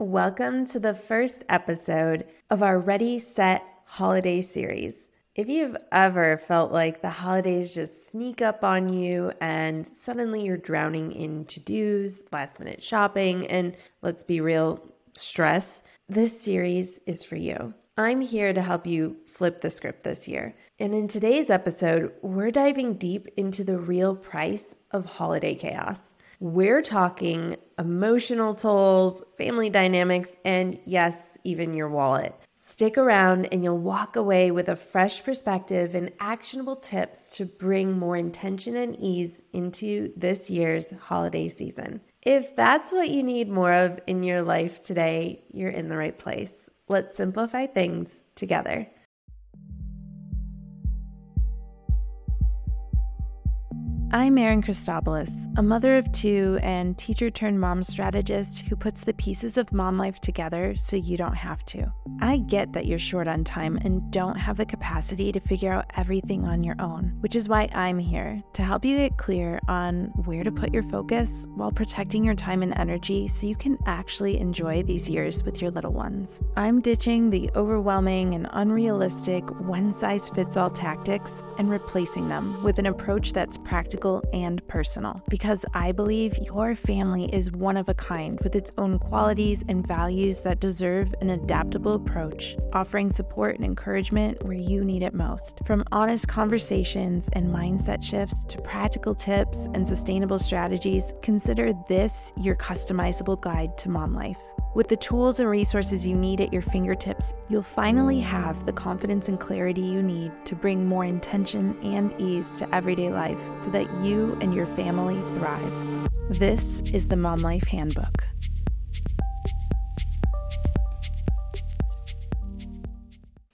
Welcome to the first episode of our Ready, Set Holiday series. If you've ever felt like the holidays just sneak up on you and suddenly you're drowning in to dos, last minute shopping, and let's be real, stress, this series is for you. I'm here to help you flip the script this year. And in today's episode, we're diving deep into the real price of holiday chaos. We're talking emotional tolls, family dynamics, and yes, even your wallet. Stick around and you'll walk away with a fresh perspective and actionable tips to bring more intention and ease into this year's holiday season. If that's what you need more of in your life today, you're in the right place. Let's simplify things together. I'm Erin Christopoulos, a mother of two and teacher turned mom strategist who puts the pieces of mom life together so you don't have to. I get that you're short on time and don't have the capacity to figure out everything on your own, which is why I'm here to help you get clear on where to put your focus while protecting your time and energy so you can actually enjoy these years with your little ones. I'm ditching the overwhelming and unrealistic one size fits all tactics and replacing them with an approach that's practical practical and personal because I believe your family is one of a kind with its own qualities and values that deserve an adaptable approach, offering support and encouragement where you need it most. From honest conversations and mindset shifts to practical tips and sustainable strategies, consider this your customizable guide to mom life. With the tools and resources you need at your fingertips, you'll finally have the confidence and clarity you need to bring more intention and ease to everyday life so that you and your family thrive. This is the Mom Life Handbook.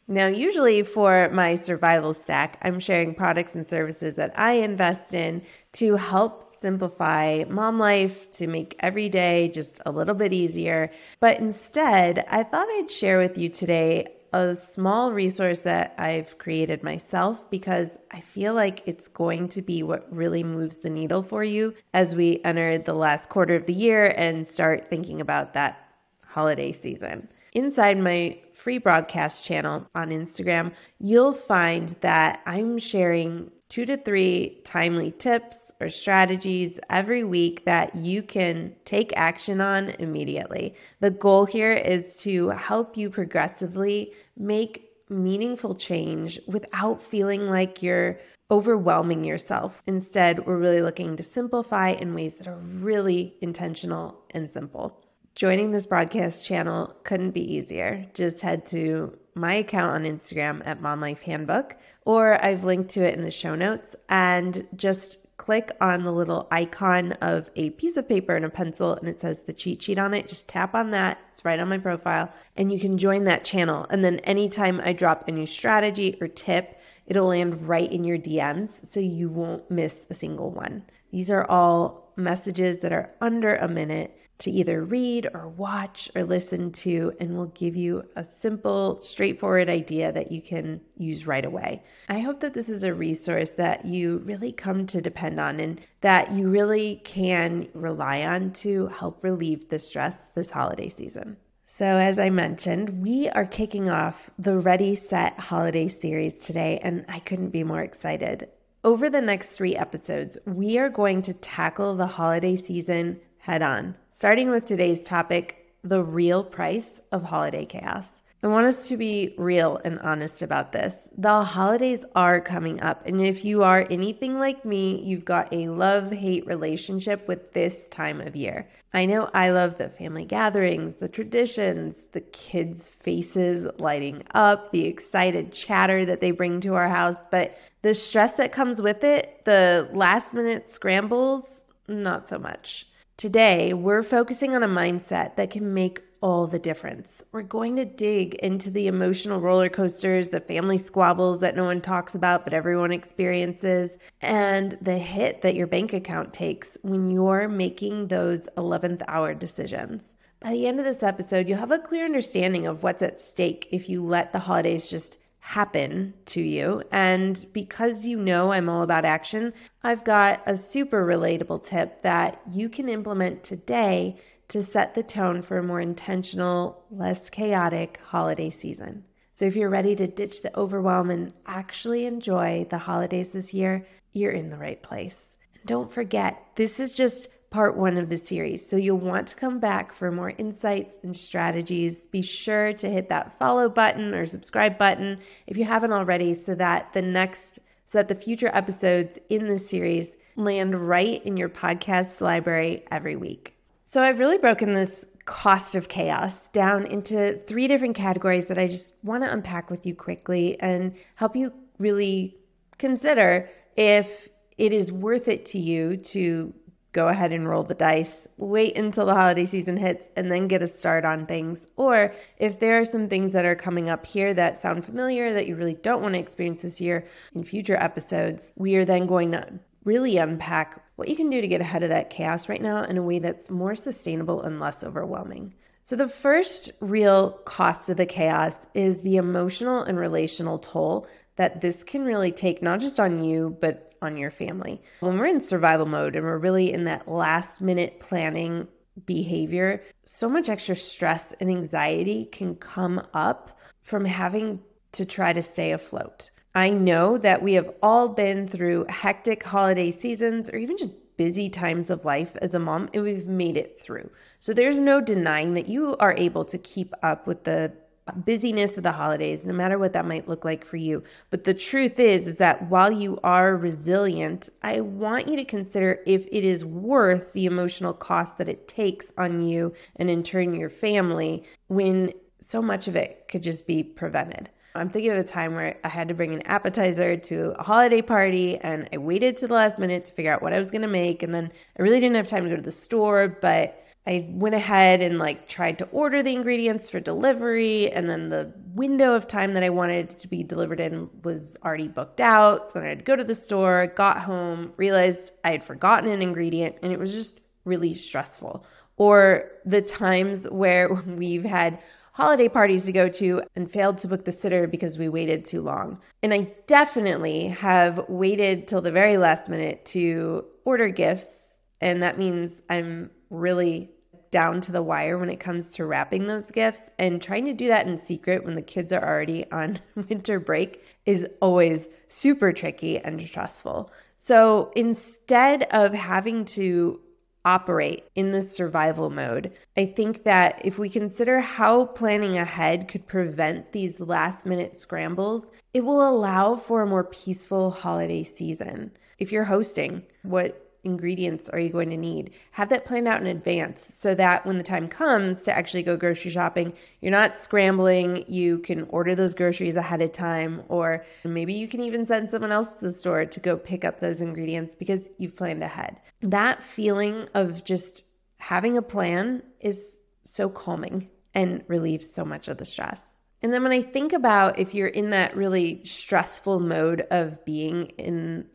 Now, usually for my survival stack, I'm sharing products and services that I invest in to help simplify mom life to make every day just a little bit easier. But instead, I thought I'd share with you today a small resource that I've created myself because I feel like it's going to be what really moves the needle for you as we enter the last quarter of the year and start thinking about that holiday season. Inside my free broadcast channel on Instagram, you'll find that I'm sharing two to three timely tips or strategies every week that you can take action on immediately. The goal here is to help you progressively make meaningful change without feeling like you're overwhelming yourself. Instead, we're really looking to simplify in ways that are really intentional and simple. Joining this broadcast channel couldn't be easier. Just head to my account on Instagram at Mom Life Handbook, or I've linked to it in the show notes, and just click on the little icon of a piece of paper and a pencil, and it says the cheat sheet on it. Just tap on that, it's right on my profile, and you can join that channel. And then anytime I drop a new strategy or tip, it'll land right in your DMs so you won't miss a single one. These are all messages that are under a minute to either read or watch or listen to, and will give you a simple, straightforward idea that you can use right away. I hope that this is a resource that you really come to depend on and that you really can rely on to help relieve the stress this holiday season. So, as I mentioned, we are kicking off the Ready Set Holiday series today, and I couldn't be more excited. Over the next three episodes, we are going to tackle the holiday season head on. Starting with today's topic the real price of holiday chaos. I want us to be real and honest about this. The holidays are coming up, and if you are anything like me, you've got a love hate relationship with this time of year. I know I love the family gatherings, the traditions, the kids' faces lighting up, the excited chatter that they bring to our house, but the stress that comes with it, the last minute scrambles, not so much. Today, we're focusing on a mindset that can make all the difference. We're going to dig into the emotional roller coasters, the family squabbles that no one talks about but everyone experiences, and the hit that your bank account takes when you're making those 11th hour decisions. By the end of this episode, you'll have a clear understanding of what's at stake if you let the holidays just happen to you. And because you know I'm all about action, I've got a super relatable tip that you can implement today to set the tone for a more intentional, less chaotic holiday season. So if you're ready to ditch the overwhelm and actually enjoy the holidays this year, you're in the right place. And don't forget, this is just part one of the series. So you'll want to come back for more insights and strategies. Be sure to hit that follow button or subscribe button if you haven't already so that the next so that the future episodes in this series land right in your podcast library every week. So I've really broken this cost of chaos down into three different categories that I just want to unpack with you quickly and help you really consider if it is worth it to you to go ahead and roll the dice, wait until the holiday season hits, and then get a start on things. Or if there are some things that are coming up here that sound familiar that you really don't want to experience this year in future episodes, we are then going to really unpack what you can do to get ahead of that chaos right now in a way that's more sustainable and less overwhelming. So, the first real cost of the chaos is the emotional and relational toll that this can really take, not just on you, but on your family. When we're in survival mode and we're really in that last minute planning behavior, so much extra stress and anxiety can come up from having to try to stay afloat. I know that we have all been through hectic holiday seasons or even just busy times of life as a mom, and we've made it through. So there's no denying that you are able to keep up with the busyness of the holidays no matter what that might look like for you but the truth is is that while you are resilient i want you to consider if it is worth the emotional cost that it takes on you and in turn your family when so much of it could just be prevented I'm thinking of a time where I had to bring an appetizer to a holiday party and I waited to the last minute to figure out what I was going to make. And then I really didn't have time to go to the store, but I went ahead and like tried to order the ingredients for delivery. And then the window of time that I wanted to be delivered in was already booked out. So then I had to go to the store, got home, realized I had forgotten an ingredient, and it was just really stressful. Or the times where we've had holiday parties to go to and failed to book the sitter because we waited too long. And I definitely have waited till the very last minute to order gifts. And that means I'm really down to the wire when it comes to wrapping those gifts. And trying to do that in secret when the kids are already on winter break is always super tricky and stressful. So instead of having to operate in this survival mode. I think that if we consider how planning ahead could prevent these last minute scrambles, it will allow for a more peaceful holiday season. If you're hosting, what ingredients are you going to need? Have that planned out in advance so that when the time comes to actually go grocery shopping, you're not scrambling. You can order those groceries ahead of time, or maybe you can even send someone else to the store to go pick up those ingredients because you've planned ahead. That feeling of just having a plan is so calming and relieves so much of the stress. And then when I think about if you're in that really stressful mode of being in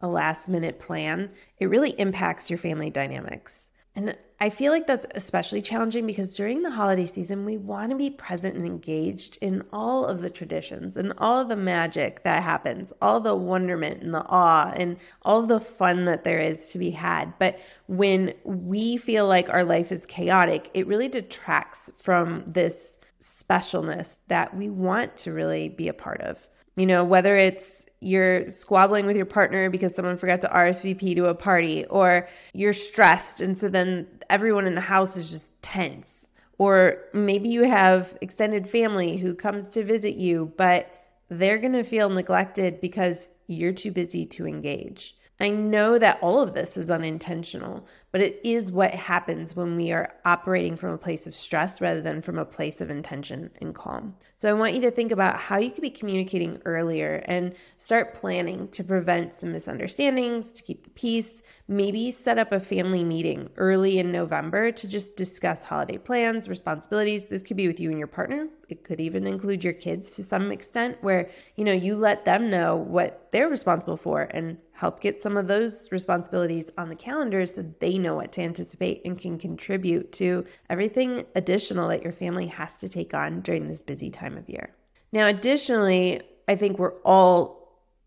a last minute plan, it really impacts your family dynamics. And I feel like that's especially challenging because during the holiday season, we want to be present and engaged in all of the traditions and all of the magic that happens, all the wonderment and the awe and all the fun that there is to be had. But when we feel like our life is chaotic, it really detracts from this specialness that we want to really be a part of. You know, whether it's you're squabbling with your partner because someone forgot to RSVP to a party, or you're stressed. And so then everyone in the house is just tense. Or maybe you have extended family who comes to visit you, but they're to feel neglected because you're too busy to engage. I know that all of this is unintentional, but it is what happens when we are operating from a place of stress rather than from a place of intention and calm. So I want you to think about how you could be communicating earlier and start planning to prevent some misunderstandings, to keep the peace. Maybe set up a family meeting early in November to just discuss holiday plans, responsibilities. This could be with you and your partner. It could even include your kids to some extent where, you know, you let them know what they're responsible for and help get some of those responsibilities on the calendar so they know what to anticipate and can contribute to everything additional that your family has to take on during this busy time of year. Now, additionally, I think we're all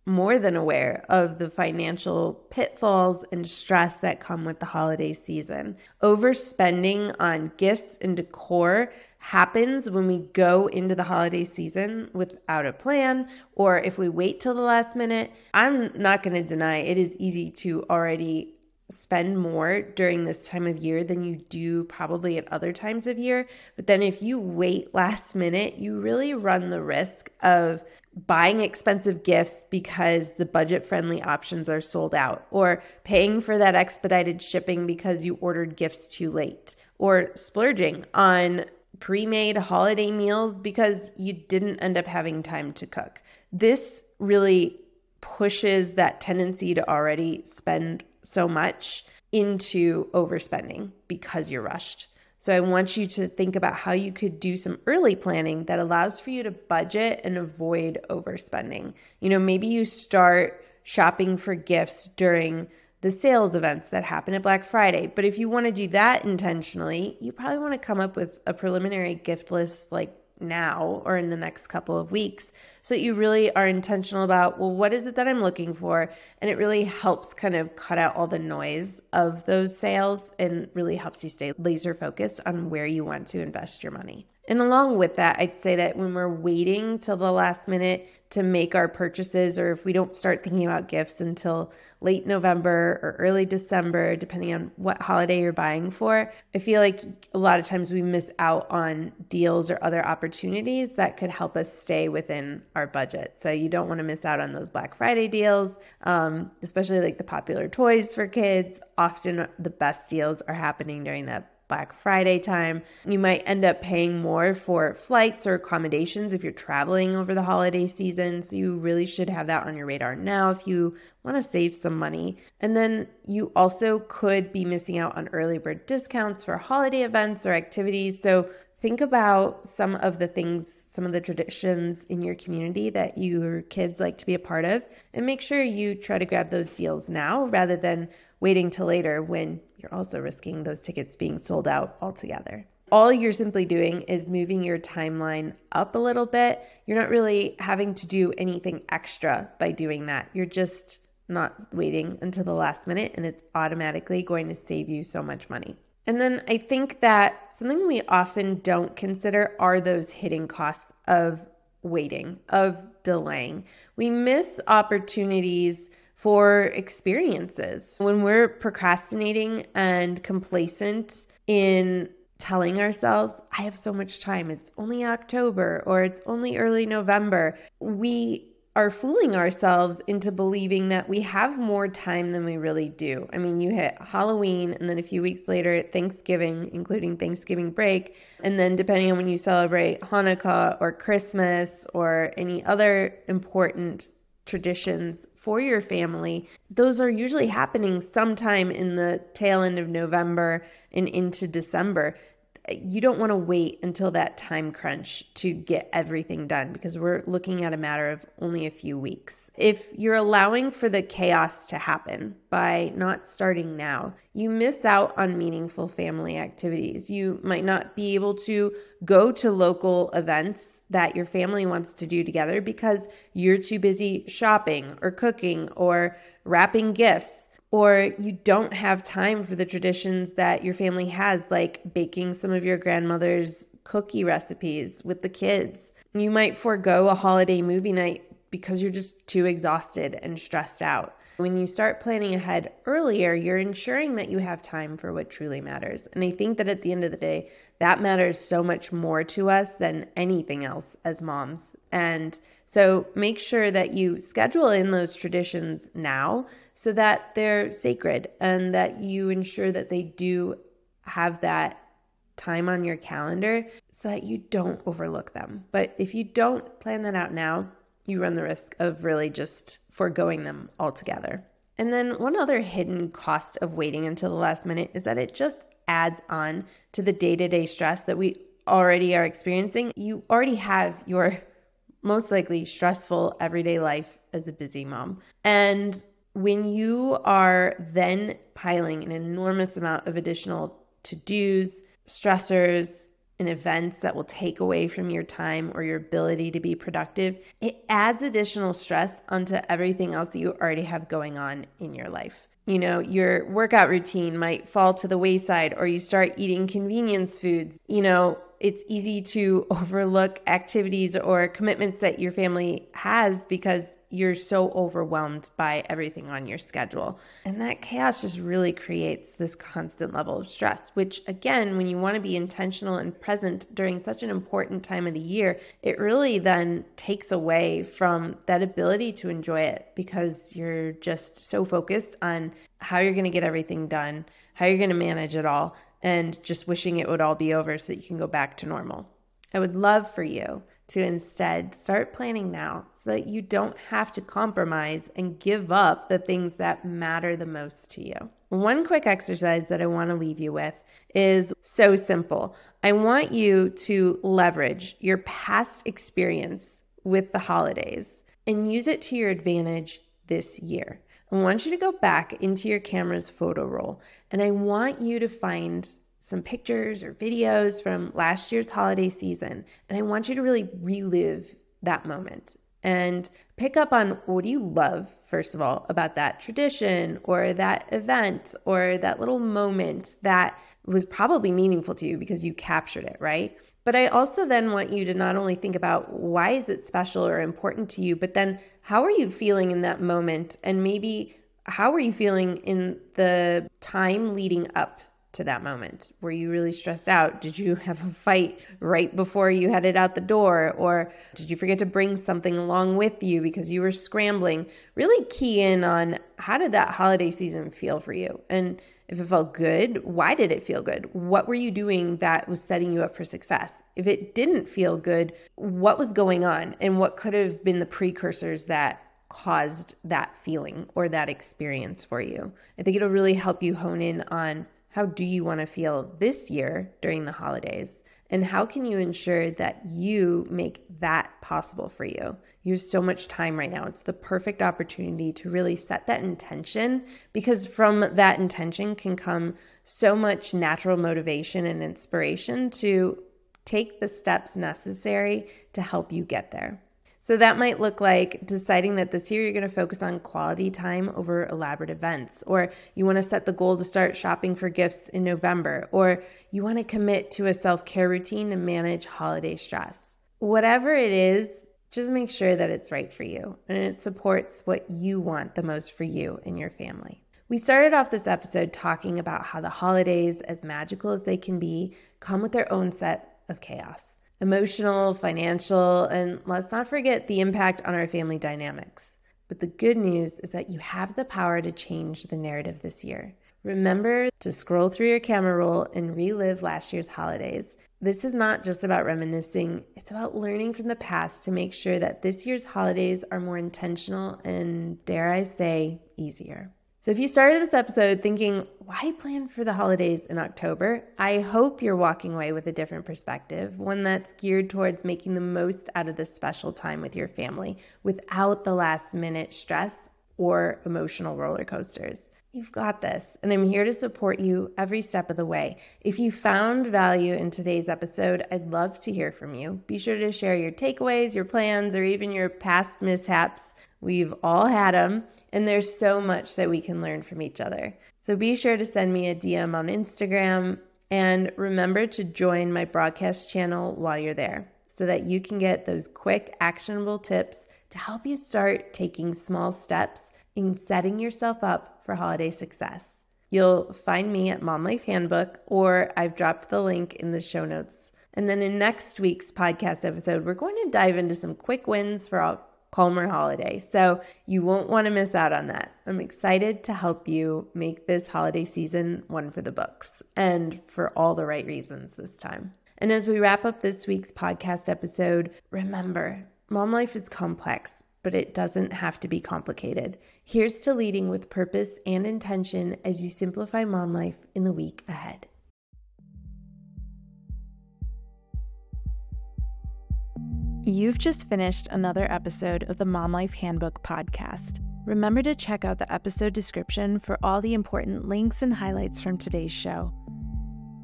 more than aware of the financial pitfalls and stress that come with the holiday season. Overspending on gifts and decor happens when we go into the holiday season without a plan or if we wait till the last minute. I'm not going to deny it is easy to already spend more during this time of year than you do probably at other times of year. But then if you wait last minute, you really run the risk of buying expensive gifts because the budget friendly options are sold out, or paying for that expedited shipping because you ordered gifts too late, or splurging on pre made holiday meals because you didn't end up having time to cook. This really pushes that tendency to already spend so much into overspending because you're rushed. So I want you to think about how you could do some early planning that allows for you to budget and avoid overspending. You know, maybe you start shopping for gifts during the sales events that happen at Black Friday. But if you want to do that intentionally, you probably want to come up with a preliminary gift list like now or in the next couple of weeks so that you really are intentional about, well, what is it that I'm looking for? And it really helps kind of cut out all the noise of those sales and really helps you stay laser focused on where you want to invest your money. And along with that, I'd say that when we're waiting till the last minute to make our purchases, or if we don't start thinking about gifts until late November or early December, depending on what holiday you're buying for, I feel like a lot of times we miss out on deals or other opportunities that could help us stay within our budget. So you don't want to miss out on those Black Friday deals, um, especially like the popular toys for kids. Often the best deals are happening during that Black Friday time. You might end up paying more for flights or accommodations if you're traveling over the holiday season. So you really should have that on your radar now if you want to save some money. And then you also could be missing out on early bird discounts for holiday events or activities. So think about some of the things, some of the traditions in your community that your kids like to be a part of, and make sure you try to grab those deals now rather than waiting till later when you're also risking those tickets being sold out altogether. All you're simply doing is moving your timeline up a little bit. You're not really having to do anything extra by doing that. You're just not waiting until the last minute, and it's automatically going to save you so much money. And then I think that something we often don't consider are those hidden costs of waiting, of delaying. We miss opportunities for experiences. When we're procrastinating and complacent in telling ourselves, I have so much time, it's only October or it's only early November, we are fooling ourselves into believing that we have more time than we really do. I mean, you hit Halloween and then a few weeks later Thanksgiving, including Thanksgiving break, and then depending on when you celebrate Hanukkah or Christmas or any other important traditions for your family, those are usually happening sometime in the tail end of November and into December. You don't want to wait until that time crunch to get everything done because we're looking at a matter of only a few weeks. If you're allowing for the chaos to happen by not starting now, you miss out on meaningful family activities. You might not be able to go to local events that your family wants to do together because you're too busy shopping or cooking or wrapping gifts or you don't have time for the traditions that your family has, like baking some of your grandmother's cookie recipes with the kids. You might forego a holiday movie night because you're just too exhausted and stressed out. When you start planning ahead earlier, you're ensuring that you have time for what truly matters. And I think that at the end of the day, that matters so much more to us than anything else as moms. And so make sure that you schedule in those traditions now so that they're sacred and that you ensure that they do have that time on your calendar so that you don't overlook them. But if you don't plan that out now, you run the risk of really just foregoing them altogether. And then one other hidden cost of waiting until the last minute is that it just adds on to the day to day stress that we already are experiencing. You already have your most likely stressful everyday life as a busy mom. And when you are then piling an enormous amount of additional to dos, stressors, and events that will take away from your time or your ability to be productive, it adds additional stress onto everything else that you already have going on in your life. You know, your workout routine might fall to the wayside or you start eating convenience foods. You know, it's easy to overlook activities or commitments that your family has because you're so overwhelmed by everything on your schedule. And that chaos just really creates this constant level of stress, which, again, when you want to be intentional and present during such an important time of the year, it really then takes away from that ability to enjoy it because you're just so focused on how you're going to get everything done, how you're going to manage it all and just wishing it would all be over so that you can go back to normal. I would love for you to instead start planning now so that you don't have to compromise and give up the things that matter the most to you. One quick exercise that I want to leave you with is so simple. I want you to leverage your past experience with the holidays and use it to your advantage this year. I want you to go back into your camera's photo roll and I want you to find some pictures or videos from last year's holiday season. And I want you to really relive that moment and pick up on what do you love, first of all, about that tradition or that event or that little moment that was probably meaningful to you because you captured it, right? But I also then want you to not only think about why is it special or important to you, but then how are you feeling in that moment? And maybe how are you feeling in the time leading up to that moment? Were you really stressed out? Did you have a fight right before you headed out the door? Or did you forget to bring something along with you because you were scrambling? Really key in on how did that holiday season feel for you? And if it felt good, why did it feel good? What were you doing that was setting you up for success? If it didn't feel good, what was going on? And what could have been the precursors that caused that feeling or that experience for you? I think it'll really help you hone in on how do you want to feel this year during the holidays? And how can you ensure that you make that possible for you? You have so much time right now. It's the perfect opportunity to really set that intention because from that intention can come so much natural motivation and inspiration to take the steps necessary to help you get there. So that might look like deciding that this year you're going to focus on quality time over elaborate events, or you want to set the goal to start shopping for gifts in November, or you want to commit to a self care routine to manage holiday stress. Whatever it is, just make sure that it's right for you and it supports what you want the most for you and your family. We started off this episode talking about how the holidays, as magical as they can be, come with their own set of chaos emotional, financial, and let's not forget the impact on our family dynamics. But the good news is that you have the power to change the narrative this year. Remember to scroll through your camera roll and relive last year's holidays. This is not just about reminiscing, it's about learning from the past to make sure that this year's holidays are more intentional and, dare I say, easier. So, if you started this episode thinking, why plan for the holidays in October? I hope you're walking away with a different perspective, one that's geared towards making the most out of this special time with your family without the last minute stress or emotional roller coasters. You've got this, and I'm here to support you every step of the way. If you found value in today's episode, I'd love to hear from you. Be sure to share your takeaways, your plans, or even your past mishaps We've all had them, and there's so much that we can learn from each other. So be sure to send me a DM on Instagram and remember to join my broadcast channel while you're there so that you can get those quick, actionable tips to help you start taking small steps in setting yourself up for holiday success. You'll find me at Mom Life Handbook, or I've dropped the link in the show notes. And then in next week's podcast episode, we're going to dive into some quick wins for all calmer holiday. So you won't want to miss out on that. I'm excited to help you make this holiday season one for the books and for all the right reasons this time. And as we wrap up this week's podcast episode, remember, mom life is complex, but it doesn't have to be complicated. Here's to leading with purpose and intention as you simplify mom life in the week ahead. You've just finished another episode of the Mom Life Handbook podcast. Remember to check out the episode description for all the important links and highlights from today's show.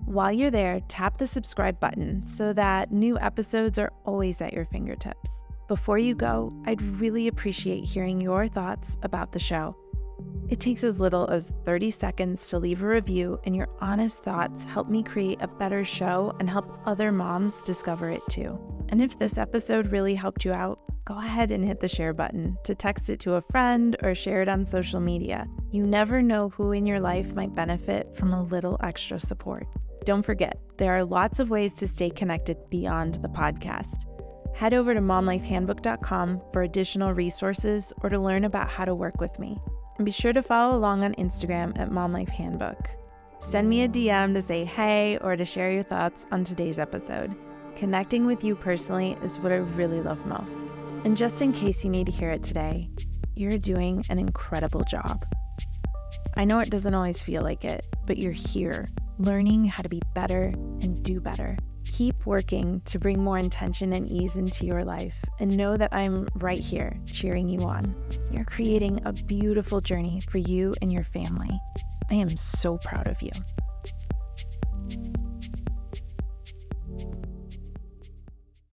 While you're there, tap the subscribe button so that new episodes are always at your fingertips. Before you go, I'd really appreciate hearing your thoughts about the show. It takes as little as 30 seconds to leave a review, and your honest thoughts help me create a better show and help other moms discover it too. And if this episode really helped you out, go ahead and hit the share button to text it to a friend or share it on social media. You never know who in your life might benefit from a little extra support. Don't forget, there are lots of ways to stay connected beyond the podcast. Head over to momlifehandbook.com for additional resources or to learn about how to work with me. And be sure to follow along on Instagram at momlifehandbook. Send me a DM to say hey or to share your thoughts on today's episode. Connecting with you personally is what I really love most. And just in case you need to hear it today, you're doing an incredible job. I know it doesn't always feel like it, but you're here learning how to be better and do better. Keep working to bring more intention and ease into your life and know that I'm right here cheering you on. You're creating a beautiful journey for you and your family. I am so proud of you.